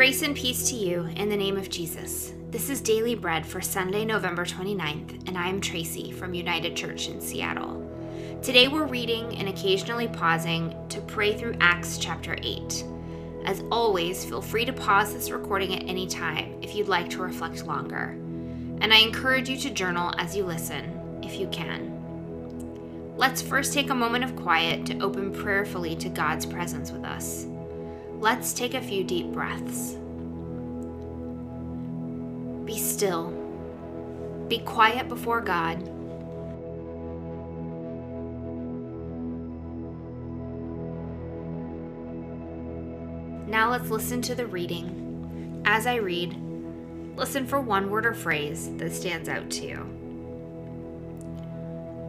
Grace and peace to you in the name of Jesus. This is Daily Bread for Sunday, November 29th, and I am Tracy from United Church in Seattle. Today we're reading and occasionally pausing to pray through Acts chapter 8. As always, feel free to pause this recording at any time if you'd like to reflect longer. And I encourage you to journal as you listen, if you can. Let's first take a moment of quiet to open prayerfully to God's presence with us. Let's take a few deep breaths. Be still. Be quiet before God. Now let's listen to the reading. As I read, listen for one word or phrase that stands out to you.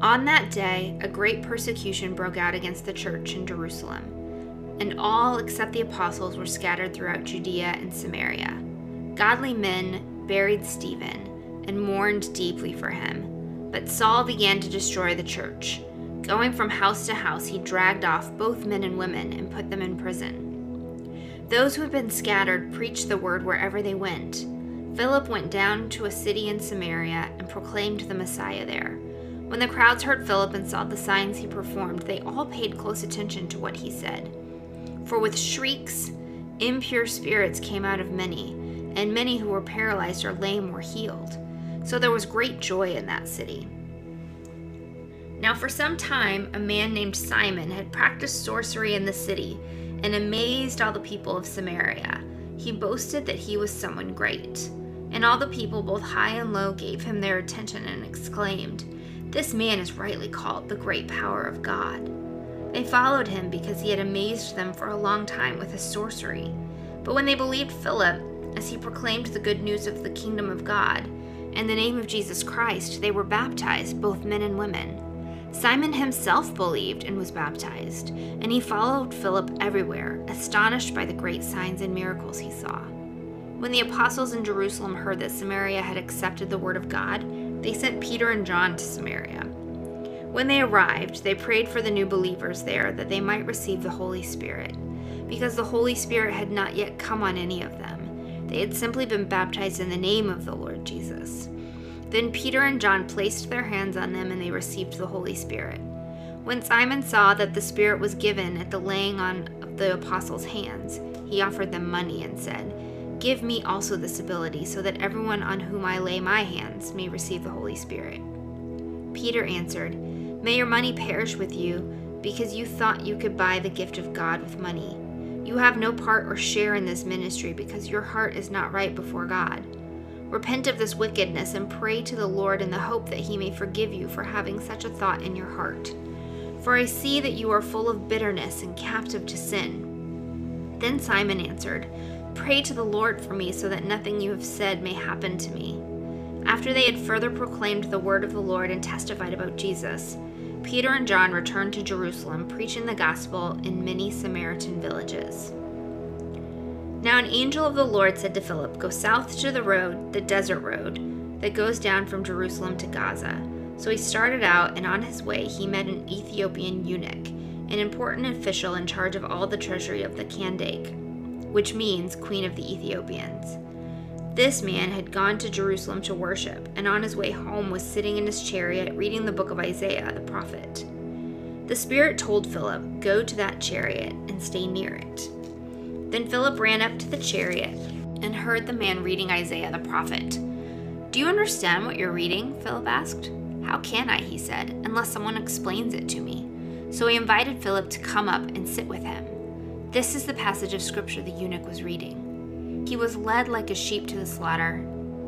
On that day, a great persecution broke out against the church in Jerusalem, and all except the apostles were scattered throughout Judea and Samaria. Godly men buried Stephen and mourned deeply for him, but Saul began to destroy the church. Going from house to house, he dragged off both men and women and put them in prison. Those who had been scattered preached the word wherever they went. Philip went down to a city in Samaria and proclaimed the Messiah there. When the crowds heard Philip and saw the signs he performed, they all paid close attention to what he said. For with shrieks, impure spirits came out of many, and many who were paralyzed or lame were healed. So there was great joy in that city. Now, for some time, a man named Simon had practiced sorcery in the city and amazed all the people of Samaria. He boasted that he was someone great. And all the people, both high and low, gave him their attention and exclaimed, This man is rightly called the great power of God. They followed him because he had amazed them for a long time with his sorcery. But when they believed Philip, as he proclaimed the good news of the kingdom of God, and the name of Jesus Christ, they were baptized, both men and women. Simon himself believed and was baptized, and he followed Philip everywhere, astonished by the great signs and miracles he saw. When the apostles in Jerusalem heard that Samaria had accepted the word of God, they sent Peter and John to Samaria. When they arrived, they prayed for the new believers there that they might receive the Holy Spirit, because the Holy Spirit had not yet come on any of them. They had simply been baptized in the name of the Lord Jesus. Then Peter and John placed their hands on them and they received the Holy Spirit. When Simon saw that the Spirit was given at the laying on of the apostles' hands, he offered them money and said, Give me also this ability, so that everyone on whom I lay my hands may receive the Holy Spirit. Peter answered, May your money perish with you, because you thought you could buy the gift of God with money. You have no part or share in this ministry, because your heart is not right before God. Repent of this wickedness and pray to the Lord in the hope that he may forgive you for having such a thought in your heart. For I see that you are full of bitterness and captive to sin. Then Simon answered, Pray to the Lord for me so that nothing you have said may happen to me. After they had further proclaimed the word of the Lord and testified about Jesus, Peter and John returned to Jerusalem, preaching the gospel in many Samaritan villages. Now an angel of the Lord said to Philip, Go south to the road, the desert road, that goes down from Jerusalem to Gaza. So he started out, and on his way he met an Ethiopian eunuch, an important official in charge of all the treasury of the Kandake, which means Queen of the Ethiopians. This man had gone to Jerusalem to worship, and on his way home was sitting in his chariot reading the book of Isaiah the prophet. The Spirit told Philip, Go to that chariot and stay near it. Then Philip ran up to the chariot and heard the man reading Isaiah the prophet. Do you understand what you're reading? Philip asked. How can I, he said, unless someone explains it to me? So he invited Philip to come up and sit with him. This is the passage of scripture the eunuch was reading. He was led like a sheep to the slaughter,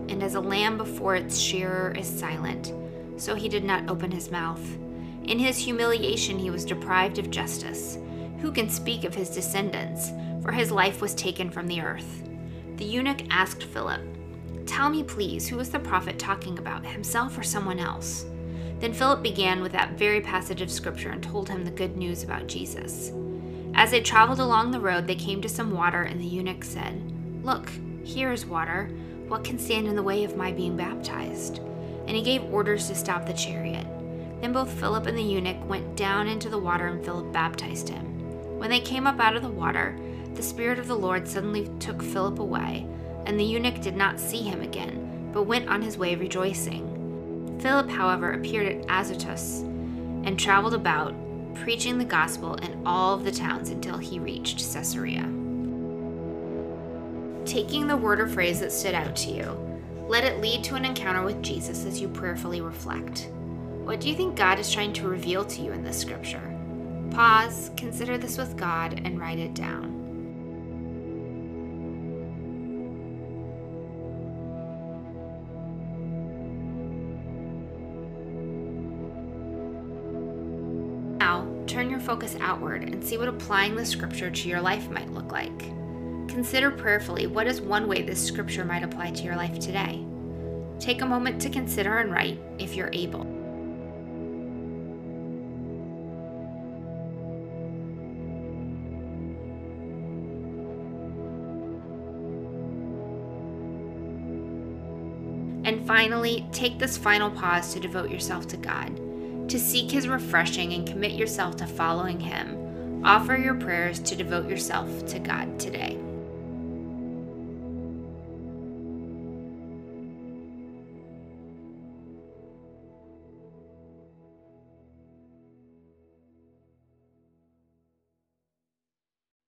and as a lamb before its shearer is silent, so he did not open his mouth. In his humiliation, he was deprived of justice. Who can speak of his descendants? for his life was taken from the earth. The eunuch asked Philip, Tell me, please, who is the prophet talking about, himself or someone else? Then Philip began with that very passage of scripture and told him the good news about Jesus. As they traveled along the road, they came to some water, and the eunuch said, Look, here is water. What can stand in the way of my being baptized? And he gave orders to stop the chariot. Then both Philip and the eunuch went down into the water, and Philip baptized him. When they came up out of the water, the Spirit of the Lord suddenly took Philip away, and the eunuch did not see him again, but went on his way rejoicing. Philip, however, appeared at Azotus and traveled about, preaching the gospel in all of the towns until he reached Caesarea. Taking the word or phrase that stood out to you, let it lead to an encounter with Jesus as you prayerfully reflect. What do you think God is trying to reveal to you in this scripture? Pause, consider this with God, and write it down. Now, turn your focus outward and see what applying the scripture to your life might look like. Consider prayerfully what is one way this scripture might apply to your life today. Take a moment to consider and write if you're able. And finally, take this final pause to devote yourself to God, to seek His refreshing and commit yourself to following Him. Offer your prayers to devote yourself to God today.